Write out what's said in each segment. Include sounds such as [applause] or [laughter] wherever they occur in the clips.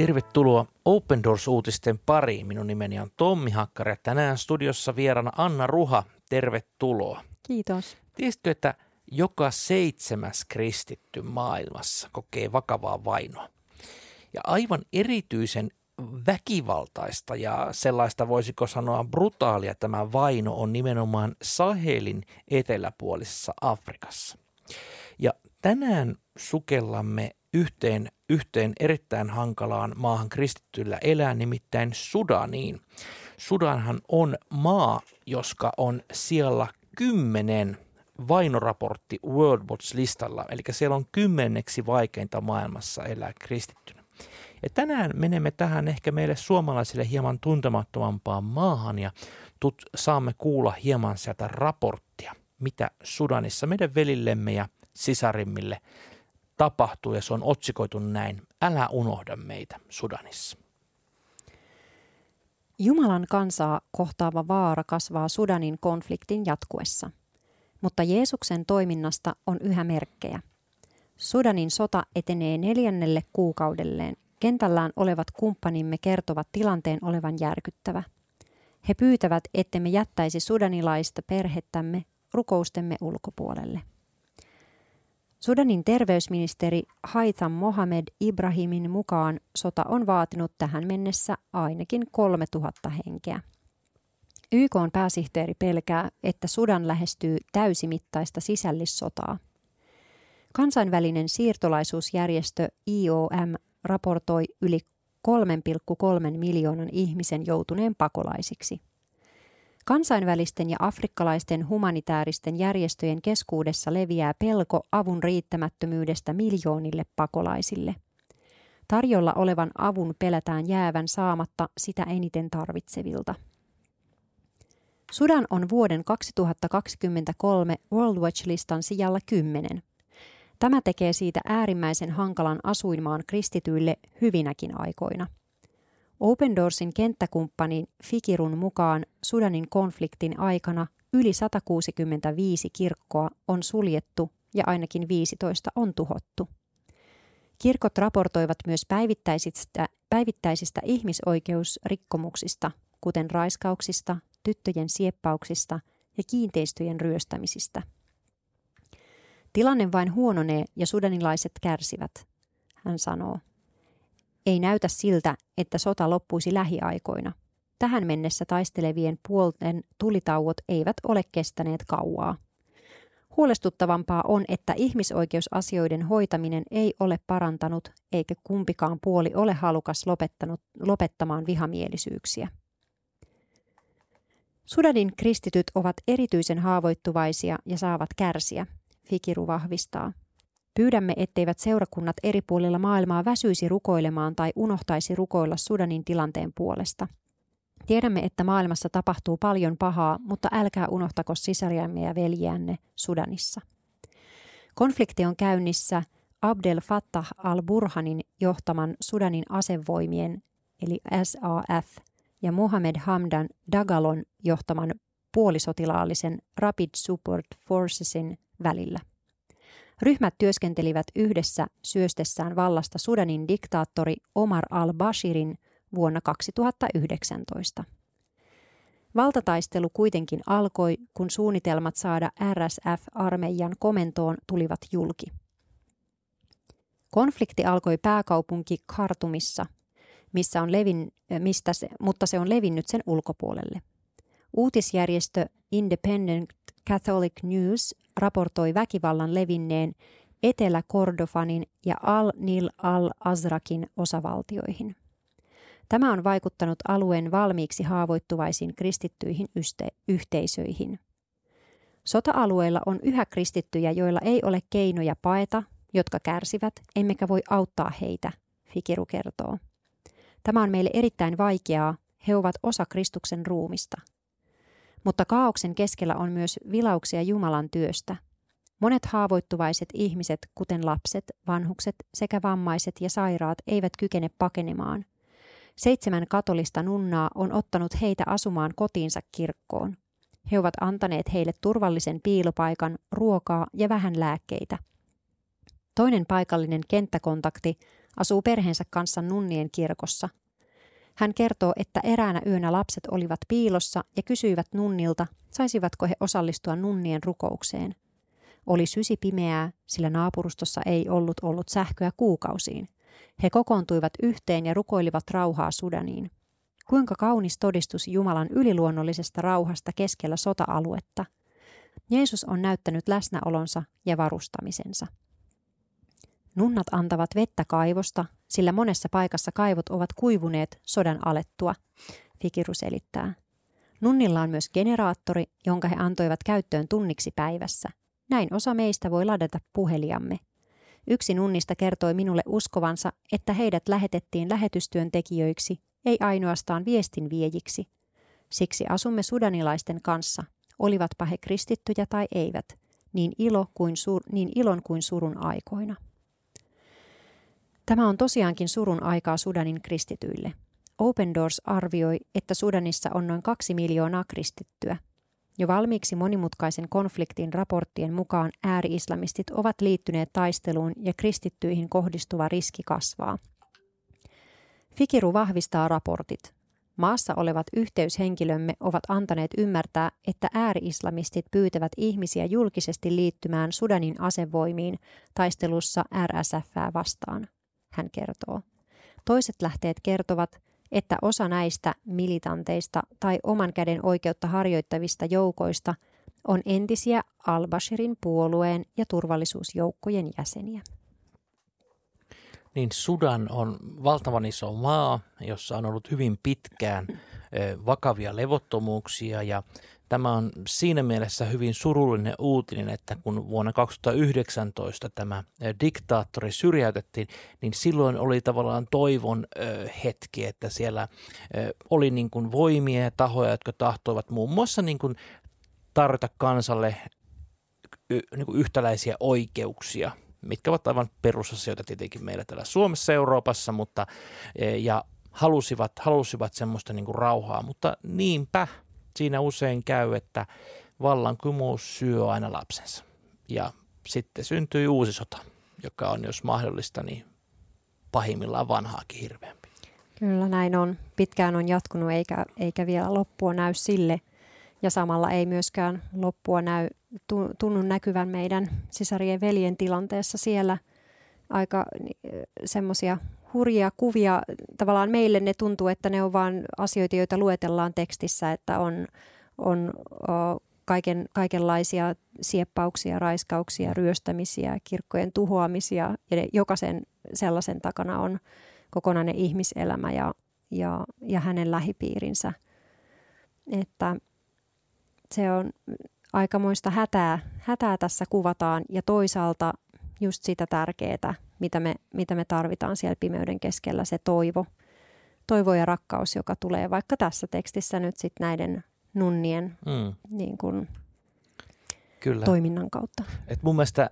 Tervetuloa Open Doors-uutisten pariin. Minun nimeni on Tommi Hakkari ja tänään studiossa vieraana Anna Ruha. Tervetuloa. Kiitos. Tiesitkö, että joka seitsemäs kristitty maailmassa kokee vakavaa vainoa? Ja aivan erityisen väkivaltaista ja sellaista voisiko sanoa brutaalia tämä vaino on nimenomaan Sahelin eteläpuolisessa Afrikassa. Ja tänään sukellamme yhteen, yhteen erittäin hankalaan maahan kristittyllä elää, nimittäin Sudaniin. Sudanhan on maa, joska on siellä kymmenen vainoraportti World Watch-listalla, eli siellä on kymmeneksi vaikeinta maailmassa elää kristittynä. Ja tänään menemme tähän ehkä meille suomalaisille hieman tuntemattomampaan maahan ja tut, saamme kuulla hieman sieltä raporttia, mitä Sudanissa meidän velillemme ja sisarimmille tapahtuu ja se on otsikoitu näin, älä unohda meitä Sudanissa. Jumalan kansaa kohtaava vaara kasvaa Sudanin konfliktin jatkuessa, mutta Jeesuksen toiminnasta on yhä merkkejä. Sudanin sota etenee neljännelle kuukaudelleen. Kentällään olevat kumppanimme kertovat tilanteen olevan järkyttävä. He pyytävät, ettemme jättäisi sudanilaista perhettämme rukoustemme ulkopuolelle. Sudanin terveysministeri Haitham Mohamed Ibrahimin mukaan sota on vaatinut tähän mennessä ainakin 3000 henkeä. YK on pääsihteeri pelkää, että Sudan lähestyy täysimittaista sisällissotaa. Kansainvälinen siirtolaisuusjärjestö IOM raportoi yli 3,3 miljoonan ihmisen joutuneen pakolaisiksi – Kansainvälisten ja afrikkalaisten humanitaaristen järjestöjen keskuudessa leviää pelko avun riittämättömyydestä miljoonille pakolaisille. Tarjolla olevan avun pelätään jäävän saamatta sitä eniten tarvitsevilta. Sudan on vuoden 2023 World Watch-listan sijalla 10. Tämä tekee siitä äärimmäisen hankalan asuinmaan kristityille hyvinäkin aikoina – Open Doorsin kenttäkumppanin Fikirun mukaan Sudanin konfliktin aikana yli 165 kirkkoa on suljettu ja ainakin 15 on tuhottu. Kirkot raportoivat myös päivittäisistä, päivittäisistä ihmisoikeusrikkomuksista, kuten raiskauksista, tyttöjen sieppauksista ja kiinteistöjen ryöstämisistä. Tilanne vain huononee ja sudanilaiset kärsivät, hän sanoo. Ei näytä siltä, että sota loppuisi lähiaikoina. Tähän mennessä taistelevien puolten tulitauot eivät ole kestäneet kauaa. Huolestuttavampaa on, että ihmisoikeusasioiden hoitaminen ei ole parantanut eikä kumpikaan puoli ole halukas lopettanut, lopettamaan vihamielisyyksiä. Sudanin kristityt ovat erityisen haavoittuvaisia ja saavat kärsiä, Fikiru vahvistaa. Pyydämme, etteivät seurakunnat eri puolilla maailmaa väsyisi rukoilemaan tai unohtaisi rukoilla Sudanin tilanteen puolesta. Tiedämme, että maailmassa tapahtuu paljon pahaa, mutta älkää unohtako sisariamme ja veljiänne Sudanissa. Konflikti on käynnissä Abdel Fattah al-Burhanin johtaman Sudanin asevoimien eli SAF ja Mohamed Hamdan Dagalon johtaman puolisotilaallisen Rapid Support Forcesin välillä. Ryhmät työskentelivät yhdessä syöstessään vallasta Sudanin diktaattori Omar al-Bashirin vuonna 2019. Valtataistelu kuitenkin alkoi, kun suunnitelmat saada RSF-armeijan komentoon tulivat julki. Konflikti alkoi pääkaupunki Khartumissa, missä on levin, mistä se, mutta se on levinnyt sen ulkopuolelle. Uutisjärjestö Independent Catholic News raportoi väkivallan levinneen Etelä-Kordofanin ja Al-Nil al-Azrakin osavaltioihin. Tämä on vaikuttanut alueen valmiiksi haavoittuvaisiin kristittyihin yste- yhteisöihin. Sota-alueilla on yhä kristittyjä, joilla ei ole keinoja paeta, jotka kärsivät, emmekä voi auttaa heitä, Fikiru kertoo. Tämä on meille erittäin vaikeaa, he ovat osa Kristuksen ruumista – mutta kaauksen keskellä on myös vilauksia Jumalan työstä. Monet haavoittuvaiset ihmiset, kuten lapset, vanhukset sekä vammaiset ja sairaat, eivät kykene pakenemaan. Seitsemän katolista nunnaa on ottanut heitä asumaan kotiinsa kirkkoon. He ovat antaneet heille turvallisen piilopaikan, ruokaa ja vähän lääkkeitä. Toinen paikallinen kenttäkontakti asuu perheensä kanssa nunnien kirkossa. Hän kertoo, että eräänä yönä lapset olivat piilossa ja kysyivät nunnilta, saisivatko he osallistua nunnien rukoukseen. Oli sysi pimeää, sillä naapurustossa ei ollut ollut sähköä kuukausiin. He kokoontuivat yhteen ja rukoilivat rauhaa Sudaniin. Kuinka kaunis todistus Jumalan yliluonnollisesta rauhasta keskellä sota-aluetta. Jeesus on näyttänyt läsnäolonsa ja varustamisensa. Nunnat antavat vettä kaivosta, sillä monessa paikassa kaivot ovat kuivuneet sodan alettua, Fikiru selittää. Nunnilla on myös generaattori, jonka he antoivat käyttöön tunniksi päivässä. Näin osa meistä voi ladata puheliamme. Yksi nunnista kertoi minulle uskovansa, että heidät lähetettiin lähetystyöntekijöiksi, ei ainoastaan viestinviejiksi. Siksi asumme sudanilaisten kanssa, olivatpa he kristittyjä tai eivät, niin, ilo kuin sur, niin ilon kuin surun aikoina. Tämä on tosiaankin surun aikaa Sudanin kristityille. Open Doors arvioi, että Sudanissa on noin kaksi miljoonaa kristittyä. Jo valmiiksi monimutkaisen konfliktin raporttien mukaan ääri-islamistit ovat liittyneet taisteluun ja kristittyihin kohdistuva riski kasvaa. Fikiru vahvistaa raportit. Maassa olevat yhteyshenkilömme ovat antaneet ymmärtää, että ääri-islamistit pyytävät ihmisiä julkisesti liittymään Sudanin asevoimiin taistelussa RSFää vastaan hän kertoo. Toiset lähteet kertovat, että osa näistä militanteista tai oman käden oikeutta harjoittavista joukoista on entisiä al-Bashirin puolueen ja turvallisuusjoukkojen jäseniä. Niin Sudan on valtavan iso maa, jossa on ollut hyvin pitkään vakavia levottomuuksia ja Tämä on siinä mielessä hyvin surullinen uutinen, että kun vuonna 2019 tämä diktaattori syrjäytettiin, niin silloin oli tavallaan toivon hetki, että siellä oli niin kuin voimia ja tahoja, jotka tahtoivat muun muassa niin kuin tarjota kansalle niin kuin yhtäläisiä oikeuksia, mitkä ovat aivan perusasioita tietenkin meillä täällä Suomessa Euroopassa, mutta ja halusivat, halusivat semmoista niin kuin rauhaa, mutta niinpä – siinä usein käy, että vallankumous syö aina lapsensa. Ja sitten syntyy uusi sota, joka on, jos mahdollista, niin pahimmillaan vanhaakin hirveämpi. Kyllä näin on. Pitkään on jatkunut eikä, eikä vielä loppua näy sille. Ja samalla ei myöskään loppua näy, tunnu näkyvän meidän sisarien veljen tilanteessa siellä aika semmoisia hurjia kuvia. Tavallaan meille ne tuntuu, että ne on vain asioita, joita luetellaan tekstissä, että on, on o, kaiken, kaikenlaisia sieppauksia, raiskauksia, ryöstämisiä, kirkkojen tuhoamisia ja jokaisen sellaisen takana on kokonainen ihmiselämä ja, ja, ja hänen lähipiirinsä. Että se on aikamoista hätää, hätää tässä kuvataan ja toisaalta just sitä tärkeää, mitä me, mitä me tarvitaan siellä pimeyden keskellä, se toivo, toivo ja rakkaus, joka tulee vaikka tässä tekstissä nyt sitten näiden nunnien mm. niin kun, Kyllä. toiminnan kautta. Et mun mielestä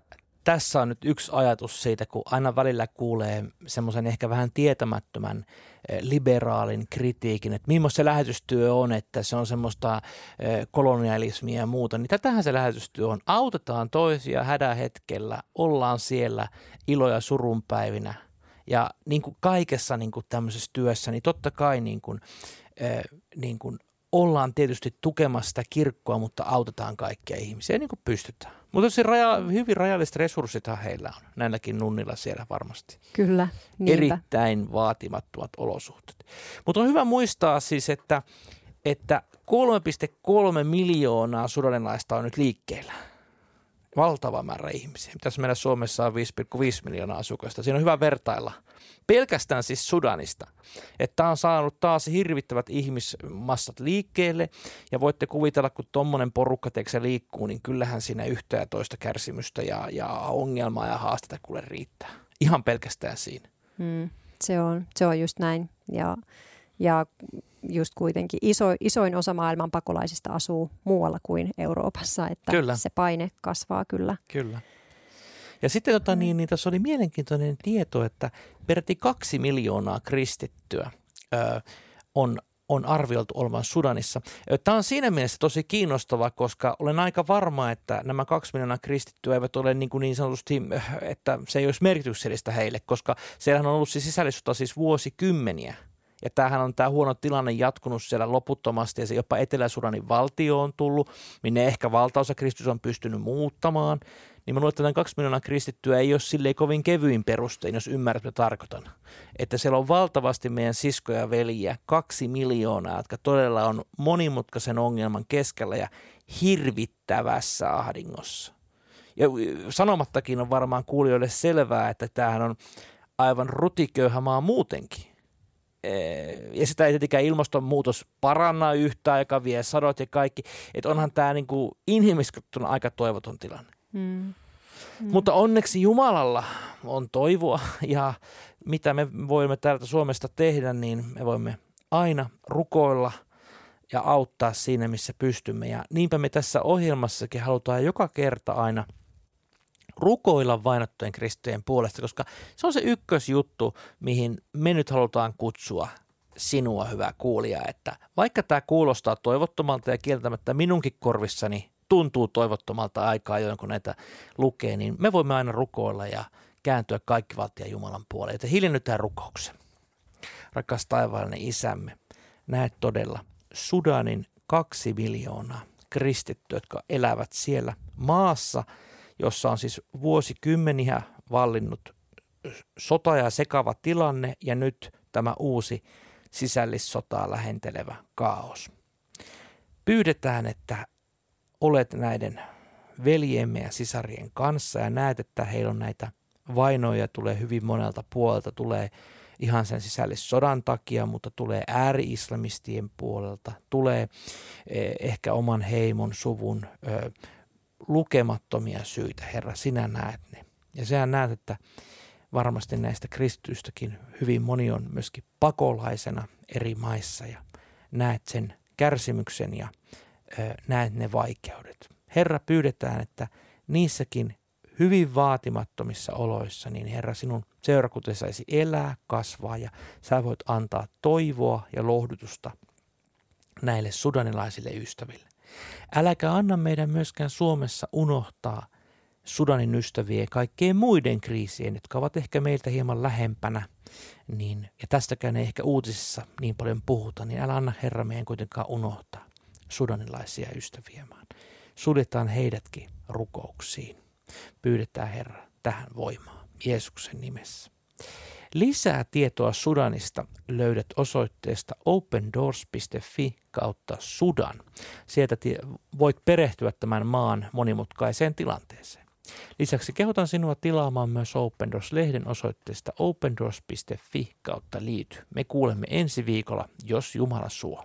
tässä on nyt yksi ajatus siitä, kun aina välillä kuulee semmoisen ehkä vähän tietämättömän eh, liberaalin kritiikin, että millaista se lähetystyö on, että se on semmoista eh, kolonialismia ja muuta, niin tätähän se lähetystyö on. Autetaan toisia hädän hetkellä, ollaan siellä ilo- ja surunpäivinä ja niin kuin kaikessa niin kuin tämmöisessä työssä, niin totta kai niin kuin, eh, niin kuin ollaan tietysti tukemassa sitä kirkkoa, mutta autetaan kaikkia ihmisiä niin kuin pystytään. Mutta se raja, hyvin rajalliset resurssithan heillä on, näilläkin nunnilla siellä varmasti. Kyllä, niinpä. Erittäin vaatimattomat olosuhteet. Mutta on hyvä muistaa siis, että, että 3,3 miljoonaa sudanilaista on nyt liikkeellä valtava määrä ihmisiä. Mitäs meillä Suomessa on 5,5 miljoonaa asukasta. Siinä on hyvä vertailla. Pelkästään siis Sudanista. Että on saanut taas hirvittävät ihmismassat liikkeelle. Ja voitte kuvitella, kun tuommoinen porukka teeksi liikkuu, niin kyllähän siinä yhtä ja toista kärsimystä ja, ja ongelmaa ja haastetta kuule riittää. Ihan pelkästään siinä. Mm, se, on, se on just näin. Ja, ja just kuitenkin iso, isoin osa maailman pakolaisista asuu muualla kuin Euroopassa, että kyllä. se paine kasvaa kyllä. Kyllä. Ja sitten tota, niin, niin tässä oli mielenkiintoinen tieto, että peräti kaksi miljoonaa kristittyä ö, on on arvioitu olevan Sudanissa. Tämä on siinä mielessä tosi kiinnostava, koska olen aika varma, että nämä kaksi miljoonaa kristittyä eivät ole niin, kuin niin sanotusti, että se ei olisi merkityksellistä heille, koska siellähän on ollut siis sisällissota siis vuosikymmeniä. Ja tämähän on tämä huono tilanne jatkunut siellä loputtomasti ja se jopa Etelä-Sudanin valtio on tullut, minne ehkä valtaosa kristus on pystynyt muuttamaan niin mä luulen, että kaksi miljoonaa kristittyä ei ole silleen kovin kevyin perustein, jos ymmärrät, mitä tarkoitan. Että siellä on valtavasti meidän siskoja ja veljiä, kaksi miljoonaa, jotka todella on monimutkaisen ongelman keskellä ja hirvittävässä ahdingossa. Ja sanomattakin on varmaan kuulijoille selvää, että tämähän on aivan rutiköyhä maa muutenkin. Ja sitä ei tietenkään ilmastonmuutos paranna yhtään, joka vie sadot ja kaikki. Että onhan tämä niinku inhimillisesti aika toivoton tilanne. Mm. Mm. Mutta onneksi Jumalalla on toivoa [laughs] ja mitä me voimme täältä Suomesta tehdä, niin me voimme aina rukoilla ja auttaa siinä, missä pystymme. Ja niinpä me tässä ohjelmassakin halutaan joka kerta aina rukoilla vainottujen kristojen puolesta, koska se on se ykkösjuttu, mihin me nyt halutaan kutsua sinua, hyvä kuulija, että vaikka tämä kuulostaa toivottomalta ja kieltämättä minunkin korvissani tuntuu toivottomalta aikaa, join kun näitä lukee, niin me voimme aina rukoilla ja kääntyä kaikki valtia Jumalan puoleen. Joten hiljennytään rukouksen. Rakas taivaallinen isämme, näet todella Sudanin kaksi miljoonaa kristittyä, jotka elävät siellä maassa, jossa on siis vuosikymmeniä vallinnut sota ja sekava tilanne ja nyt tämä uusi sisällissotaa lähentelevä kaos. Pyydetään, että olet näiden veljemme ja sisarien kanssa ja näet, että heillä on näitä vainoja, tulee hyvin monelta puolelta, tulee ihan sen sisällissodan takia, mutta tulee ääri-islamistien puolelta, tulee eh, ehkä oman heimon, suvun lukemattomia syitä. Herra, sinä näet ne. Ja sehän näet, että varmasti näistä kristyistäkin hyvin moni on myöskin pakolaisena eri maissa ja näet sen kärsimyksen ja näet ne vaikeudet. Herra, pyydetään, että niissäkin hyvin vaatimattomissa oloissa, niin Herra, sinun seurakunta saisi elää, kasvaa ja sä voit antaa toivoa ja lohdutusta näille sudanilaisille ystäville. Äläkä anna meidän myöskään Suomessa unohtaa Sudanin ystäviä ja kaikkien muiden kriisien, jotka ovat ehkä meiltä hieman lähempänä, niin, ja tästäkään ei ehkä uutisissa niin paljon puhuta, niin älä anna Herra meidän kuitenkaan unohtaa sudanilaisia ystäviämään. Suljetaan heidätkin rukouksiin. Pyydetään Herra tähän voimaan Jeesuksen nimessä. Lisää tietoa Sudanista löydät osoitteesta opendoors.fi kautta Sudan. Sieltä voit perehtyä tämän maan monimutkaiseen tilanteeseen. Lisäksi kehotan sinua tilaamaan myös Open Doors-lehden osoitteesta opendoors.fi kautta liity. Me kuulemme ensi viikolla, jos Jumala suo.